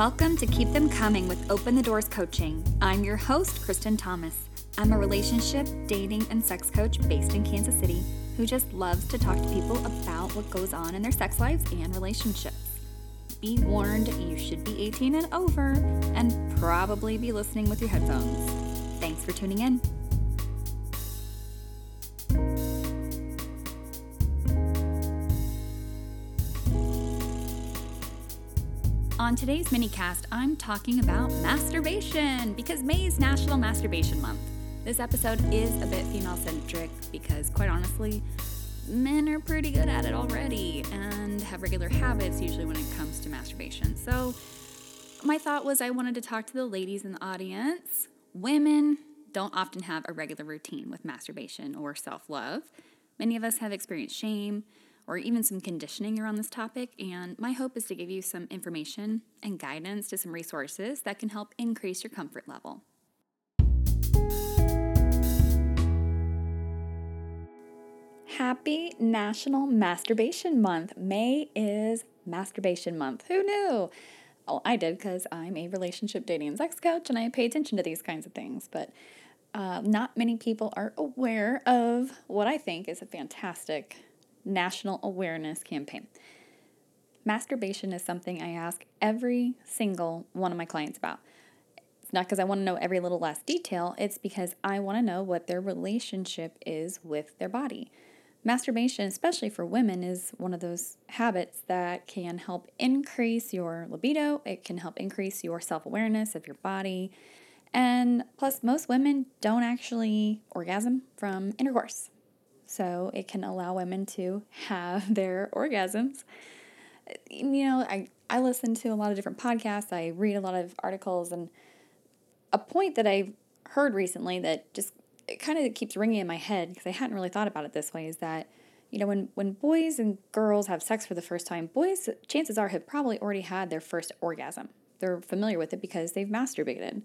Welcome to Keep Them Coming with Open the Doors Coaching. I'm your host, Kristen Thomas. I'm a relationship, dating, and sex coach based in Kansas City who just loves to talk to people about what goes on in their sex lives and relationships. Be warned, you should be 18 and over and probably be listening with your headphones. Thanks for tuning in. On today's minicast, I'm talking about masturbation because May is National Masturbation Month. This episode is a bit female centric because, quite honestly, men are pretty good at it already and have regular habits usually when it comes to masturbation. So, my thought was I wanted to talk to the ladies in the audience. Women don't often have a regular routine with masturbation or self love. Many of us have experienced shame or even some conditioning around this topic, and my hope is to give you some information and guidance to some resources that can help increase your comfort level. Happy National Masturbation Month. May is Masturbation Month. Who knew? Oh, I did because I'm a relationship dating and sex coach and I pay attention to these kinds of things. But uh, not many people are aware of what I think is a fantastic national awareness campaign. Masturbation is something I ask every single one of my clients about. It's not because I want to know every little last detail, it's because I want to know what their relationship is with their body. Masturbation, especially for women, is one of those habits that can help increase your libido. It can help increase your self awareness of your body. And plus, most women don't actually orgasm from intercourse. So it can allow women to have their orgasms. You know, I, I listen to a lot of different podcasts, I read a lot of articles, and a point that I've heard recently that just kind of keeps ringing in my head because I hadn't really thought about it this way is that you know when when boys and girls have sex for the first time boys chances are have probably already had their first orgasm. They're familiar with it because they've masturbated.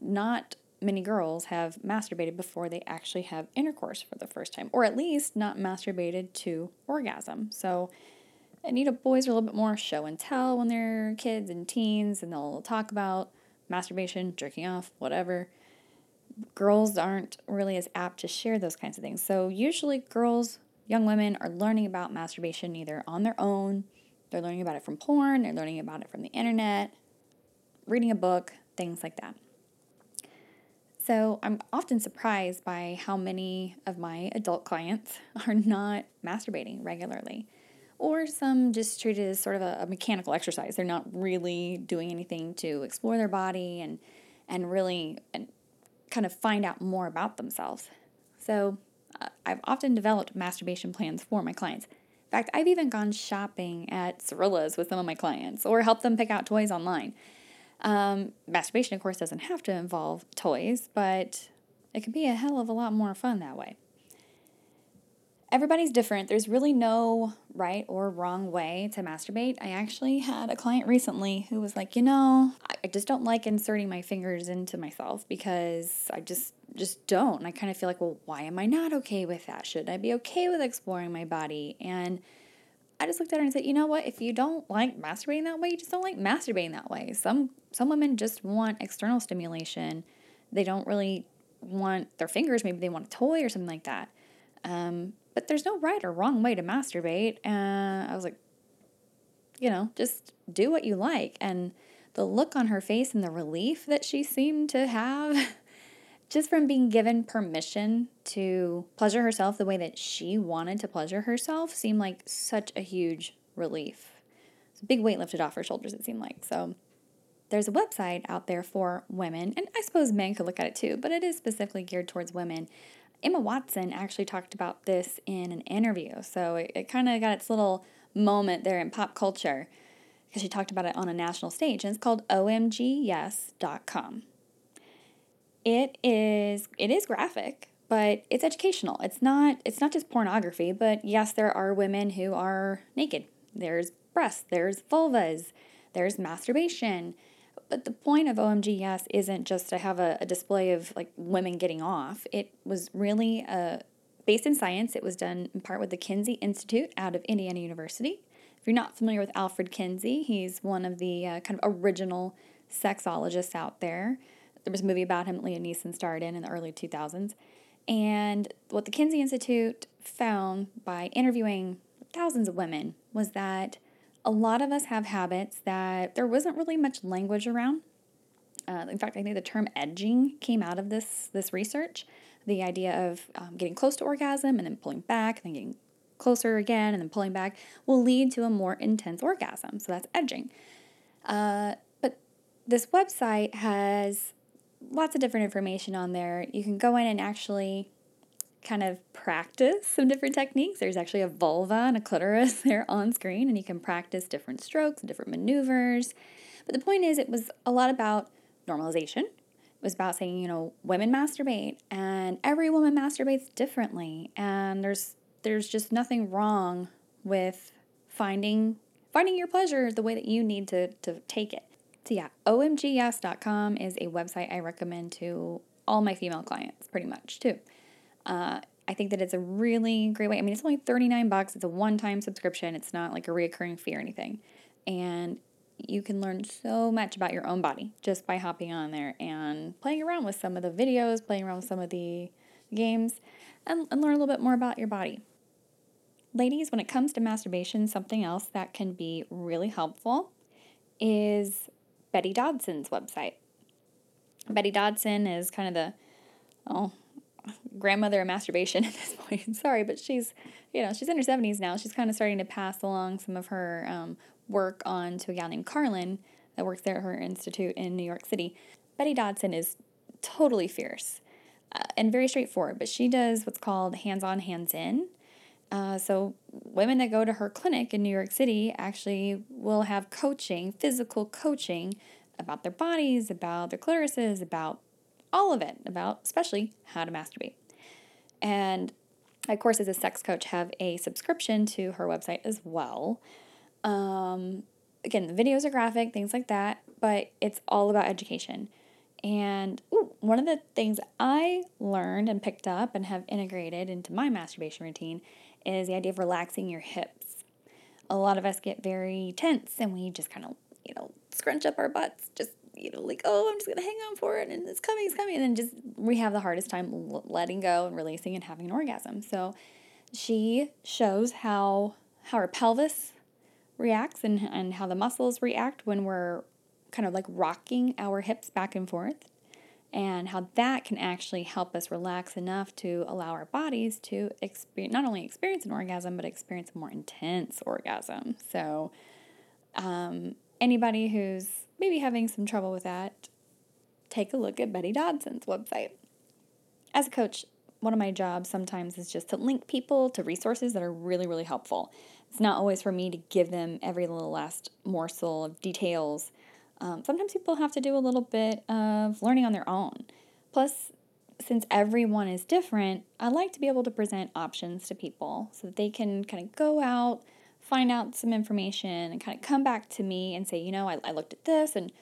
Not many girls have masturbated before they actually have intercourse for the first time, or at least not masturbated to orgasm. So, know, boys are a little bit more show and tell when they're kids and teens, and they'll talk about masturbation, jerking off, whatever. Girls aren't really as apt to share those kinds of things. So, usually, girls, young women, are learning about masturbation either on their own, they're learning about it from porn, they're learning about it from the internet, reading a book, things like that. So I'm often surprised by how many of my adult clients are not masturbating regularly. Or some just treat it as sort of a, a mechanical exercise. They're not really doing anything to explore their body and and really and kind of find out more about themselves. So uh, I've often developed masturbation plans for my clients. In fact, I've even gone shopping at Cirilla's with some of my clients or helped them pick out toys online. Um, masturbation, of course, doesn't have to involve toys, but it can be a hell of a lot more fun that way. Everybody's different. There's really no right or wrong way to masturbate. I actually had a client recently who was like, you know, I just don't like inserting my fingers into myself because I just just don't. And I kind of feel like, well, why am I not okay with that? Should I be okay with exploring my body? And I just looked at her and said, you know what? If you don't like masturbating that way, you just don't like masturbating that way. Some some women just want external stimulation. They don't really want their fingers. Maybe they want a toy or something like that. Um, but there's no right or wrong way to masturbate. And uh, I was like, you know, just do what you like. And the look on her face and the relief that she seemed to have just from being given permission to pleasure herself the way that she wanted to pleasure herself seemed like such a huge relief. It's a big weight lifted off her shoulders, it seemed like. So there's a website out there for women, and I suppose men could look at it too, but it is specifically geared towards women. Emma Watson actually talked about this in an interview, so it, it kind of got its little moment there in pop culture because she talked about it on a national stage, and it's called omgyes.com it is it is graphic but it's educational. It's not it's not just pornography but yes there are women who are naked. There's breasts there's vulvas there's masturbation. But the point of omg yes isn't just to have a, a display of like women getting off. It was really a uh, based in science it was done in part with the kinsey institute out of indiana university. If you're not familiar with Alfred Kinsey, he's one of the uh, kind of original sexologists out there. There was a movie about him Liam Neeson starred in in the early 2000s. And what the Kinsey Institute found by interviewing thousands of women was that a lot of us have habits that there wasn't really much language around. Uh, in fact, I think the term edging came out of this this research. The idea of um, getting close to orgasm and then pulling back, and then getting closer again and then pulling back will lead to a more intense orgasm. So that's edging. Uh, but this website has lots of different information on there. You can go in and actually kind of practice some different techniques. There's actually a vulva and a clitoris there on screen, and you can practice different strokes, different maneuvers. But the point is, it was a lot about normalization. It was about saying, you know, women masturbate, and every woman masturbates differently, and there's there's just nothing wrong with finding finding your pleasure the way that you need to to take it. So yeah, omgyes.com is a website I recommend to all my female clients pretty much too. Uh, I think that it's a really great way. I mean, it's only 39 bucks. It's a one-time subscription. It's not like a reoccurring fee or anything. And you can learn so much about your own body just by hopping on there and playing around with some of the videos, playing around with some of the games, and, and learn a little bit more about your body. Ladies, when it comes to masturbation, something else that can be really helpful is Betty Dodson's website. Betty Dodson is kind of the oh grandmother of masturbation at this point. Sorry, but she's you know she's in her seventies now. She's kind of starting to pass along some of her um, work on to a gal named Carlin that works there at her institute in New York City. Betty Dodson is totally fierce uh, and very straightforward, but she does what's called hands on, hands in. Uh, so, women that go to her clinic in New York City actually will have coaching, physical coaching about their bodies, about their clitorises, about all of it, about especially how to masturbate. And I, of course, as a sex coach, have a subscription to her website as well. Um, again, the videos are graphic, things like that, but it's all about education. And ooh, one of the things I learned and picked up and have integrated into my masturbation routine is the idea of relaxing your hips. A lot of us get very tense and we just kind of, you know, scrunch up our butts, just, you know, like, oh, I'm just going to hang on for it and it's coming, it's coming. And then just, we have the hardest time letting go and releasing and having an orgasm. So she shows how, how our pelvis reacts and, and how the muscles react when we're kind of like rocking our hips back and forth and how that can actually help us relax enough to allow our bodies to experience not only experience an orgasm but experience a more intense orgasm. So um, anybody who's maybe having some trouble with that take a look at betty dodson's website. As a coach one of my jobs sometimes is just to link people to resources that are really really helpful. It's not always for me to give them every little last morsel of details um, sometimes people have to do a little bit of learning on their own. Plus, since everyone is different, I like to be able to present options to people so that they can kind of go out, find out some information, and kind of come back to me and say, you know, I, I looked at this and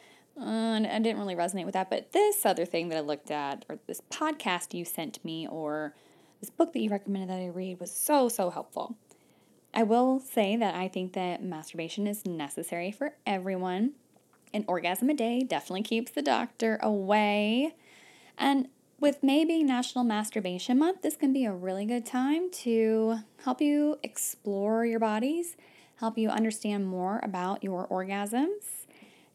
uh, I didn't really resonate with that, but this other thing that I looked at, or this podcast you sent me, or this book that you recommended that I read was so, so helpful. I will say that I think that masturbation is necessary for everyone. An orgasm a day definitely keeps the doctor away. And with May being National Masturbation Month, this can be a really good time to help you explore your bodies, help you understand more about your orgasms,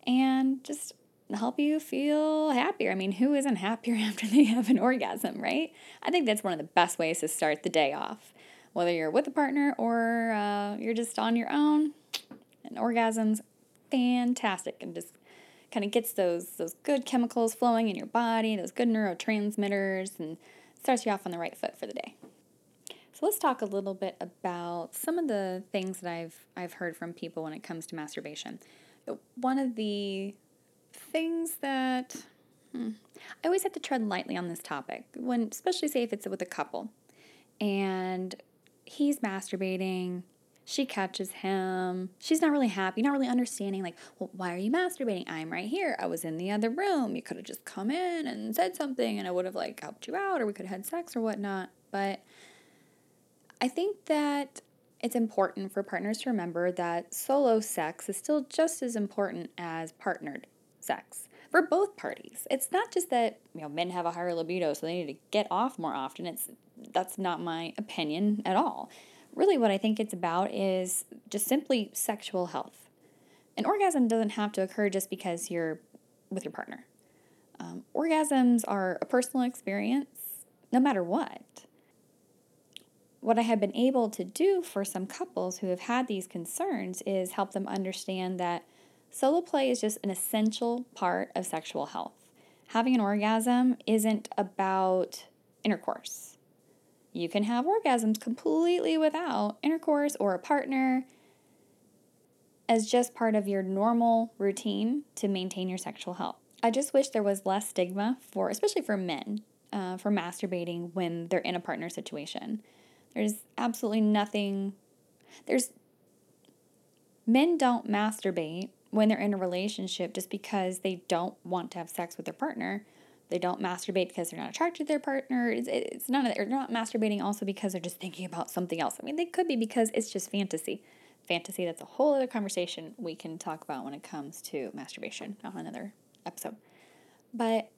and just help you feel happier. I mean, who isn't happier after they have an orgasm, right? I think that's one of the best ways to start the day off. Whether you're with a partner or uh, you're just on your own, an orgasm's fantastic and just kind of gets those those good chemicals flowing in your body, those good neurotransmitters, and starts you off on the right foot for the day. So let's talk a little bit about some of the things that I've I've heard from people when it comes to masturbation. One of the things that hmm, I always have to tread lightly on this topic when, especially say if it's with a couple, and he's masturbating, she catches him. She's not really happy, not really understanding, like, well, why are you masturbating? I'm right here. I was in the other room. You could have just come in and said something and I would have like helped you out or we could have had sex or whatnot. But I think that it's important for partners to remember that solo sex is still just as important as partnered sex for both parties. It's not just that, you know, men have a higher libido so they need to get off more often. It's that's not my opinion at all. Really what I think it's about is just simply sexual health. An orgasm doesn't have to occur just because you're with your partner. Um, orgasms are a personal experience no matter what. What I have been able to do for some couples who have had these concerns is help them understand that solo play is just an essential part of sexual health. Having an orgasm isn't about intercourse. You can have orgasms completely without intercourse or a partner as just part of your normal routine to maintain your sexual health. I just wish there was less stigma for, especially for men, uh, for masturbating when they're in a partner situation. There's absolutely nothing, there's, men don't masturbate when they're in a relationship just because they don't want to have sex with their partner. They don't masturbate because they're not attracted to their partner. It's, it's none of that. They're not masturbating also because they're just thinking about something else. I mean, they could be because it's just fantasy. Fantasy, that's a whole other conversation we can talk about when it comes to masturbation on another episode. But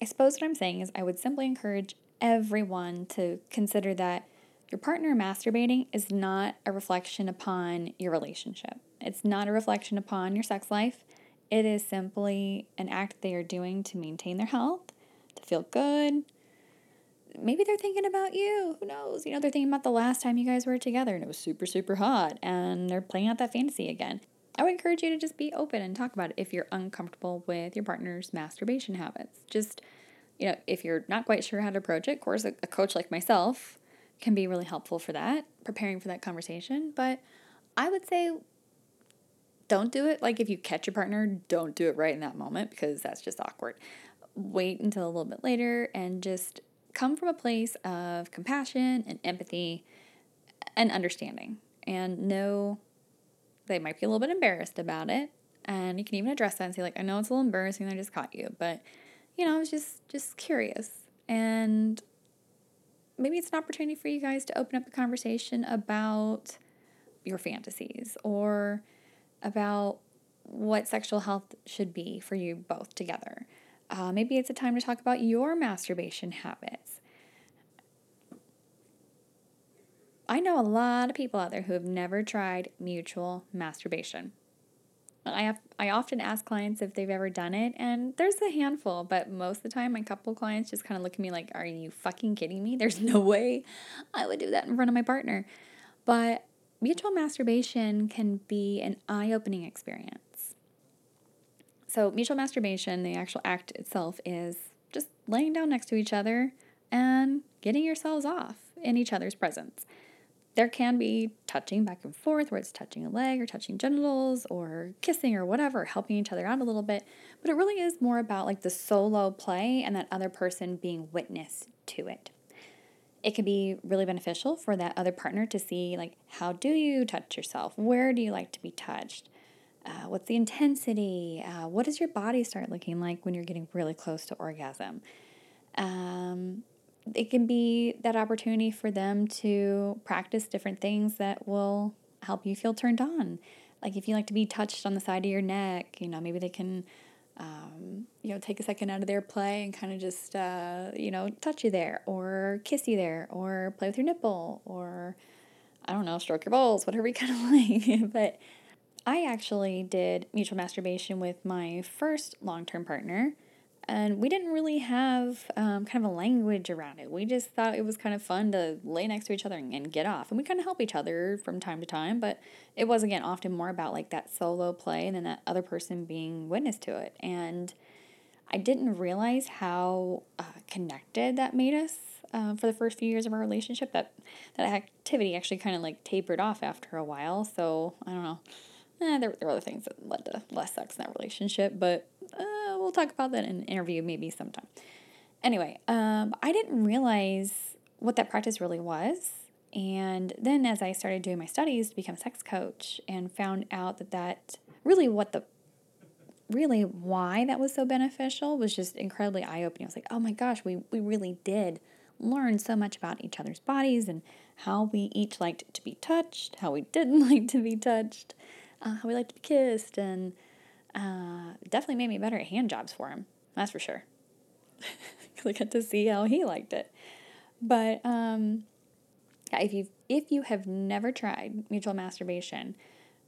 I suppose what I'm saying is I would simply encourage everyone to consider that your partner masturbating is not a reflection upon your relationship. It's not a reflection upon your sex life. It is simply an act they are doing to maintain their health, to feel good. Maybe they're thinking about you. Who knows? You know, they're thinking about the last time you guys were together and it was super, super hot and they're playing out that fantasy again. I would encourage you to just be open and talk about it if you're uncomfortable with your partner's masturbation habits. Just, you know, if you're not quite sure how to approach it, of course, a, a coach like myself can be really helpful for that, preparing for that conversation. But I would say don't do it. Like if you catch your partner, don't do it right in that moment because that's just awkward. Wait until a little bit later and just come from a place of compassion and empathy and understanding and know they might be a little bit embarrassed about it. And you can even address that and say, like, I know it's a little embarrassing, I just caught you, but you know, I was just just curious. And maybe it's an opportunity for you guys to open up a conversation about your fantasies or about what sexual health should be for you both together. Uh, maybe it's a time to talk about your masturbation habits. I know a lot of people out there who have never tried mutual masturbation. I have I often ask clients if they've ever done it, and there's a handful, but most of the time, my couple clients just kind of look at me like, "Are you fucking kidding me? There's no way I would do that in front of my partner." But mutual masturbation can be an eye-opening experience. So, mutual masturbation, the actual act itself, is just laying down next to each other and getting yourselves off in each other's presence there can be touching back and forth where it's touching a leg or touching genitals or kissing or whatever, helping each other out a little bit. But it really is more about like the solo play and that other person being witness to it. It can be really beneficial for that other partner to see like how do you touch yourself? Where do you like to be touched? Uh, what's the intensity? Uh, what does your body start looking like when you're getting really close to orgasm? Um, it can be that opportunity for them to practice different things that will help you feel turned on. Like if you like to be touched on the side of your neck, you know, maybe they can, um, you know, take a second out of their play and kind of just, uh, you know, touch you there or kiss you there or play with your nipple or, I don't know, stroke your balls, whatever you kind of like. but I actually did mutual masturbation with my first long term partner and we didn't really have um, kind of a language around it. We just thought it was kind of fun to lay next to each other and, and get off. And we kind of help each other from time to time, but it was, again, often more about like that solo play and then that other person being witness to it. And I didn't realize how uh, connected that made us uh, for the first few years of our relationship. That, that activity actually kind of like tapered off after a while. So I don't know. Eh, there, there were other things that led to less sex in that relationship, but uh, we'll talk about that in an interview maybe sometime. Anyway, um, I didn't realize what that practice really was. And then as I started doing my studies to become a sex coach and found out that that really what the really why that was so beneficial was just incredibly eye-opening. I was like, "Oh my gosh, we we really did learn so much about each other's bodies and how we each liked to be touched, how we didn't like to be touched, uh, how we liked to be kissed, and uh, definitely made me better at hand jobs for him. That's for sure. I got to see how he liked it. But um, if you if you have never tried mutual masturbation,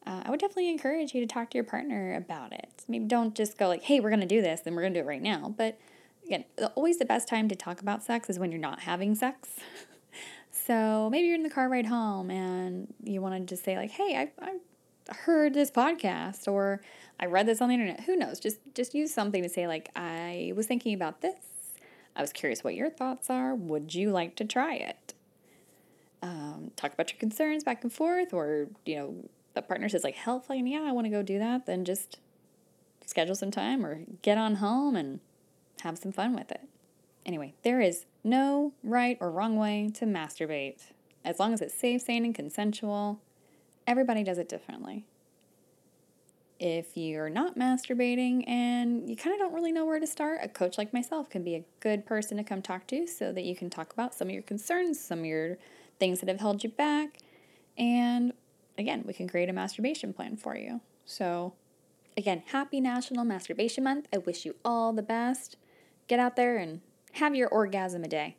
uh, I would definitely encourage you to talk to your partner about it. Maybe don't just go like, "Hey, we're gonna do this, and we're gonna do it right now." But again, always the best time to talk about sex is when you're not having sex. so maybe you're in the car ride home and you want to just say like, "Hey, I I heard this podcast," or "I read this on the internet." Who knows? Just just use something to say like, "I was thinking about this. I was curious what your thoughts are. Would you like to try it?" Um, talk about your concerns back and forth, or you know, the partner says like, "Hell, yeah, I want to go do that." Then just schedule some time or get on home and have some fun with it. Anyway, there is no right or wrong way to masturbate. As long as it's safe, sane, and consensual, everybody does it differently. If you're not masturbating and you kind of don't really know where to start, a coach like myself can be a good person to come talk to so that you can talk about some of your concerns, some of your things that have held you back. And again, we can create a masturbation plan for you. So, again, happy National Masturbation Month. I wish you all the best. Get out there and have your orgasm a day.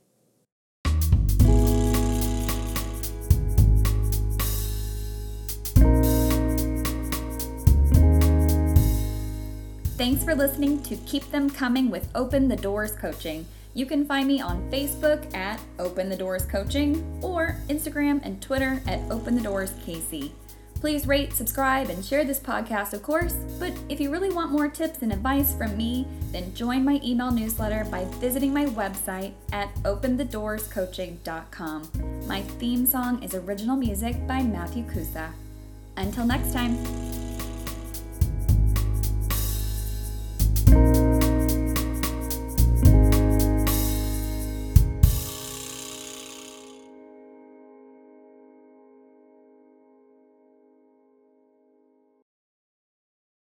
Thanks for listening to Keep Them Coming with Open the Doors Coaching. You can find me on Facebook at Open the Doors Coaching or Instagram and Twitter at Open the Doors KC. Please rate, subscribe, and share this podcast, of course. But if you really want more tips and advice from me, then join my email newsletter by visiting my website at openthedoorscoaching.com. My theme song is original music by Matthew Kusa. Until next time.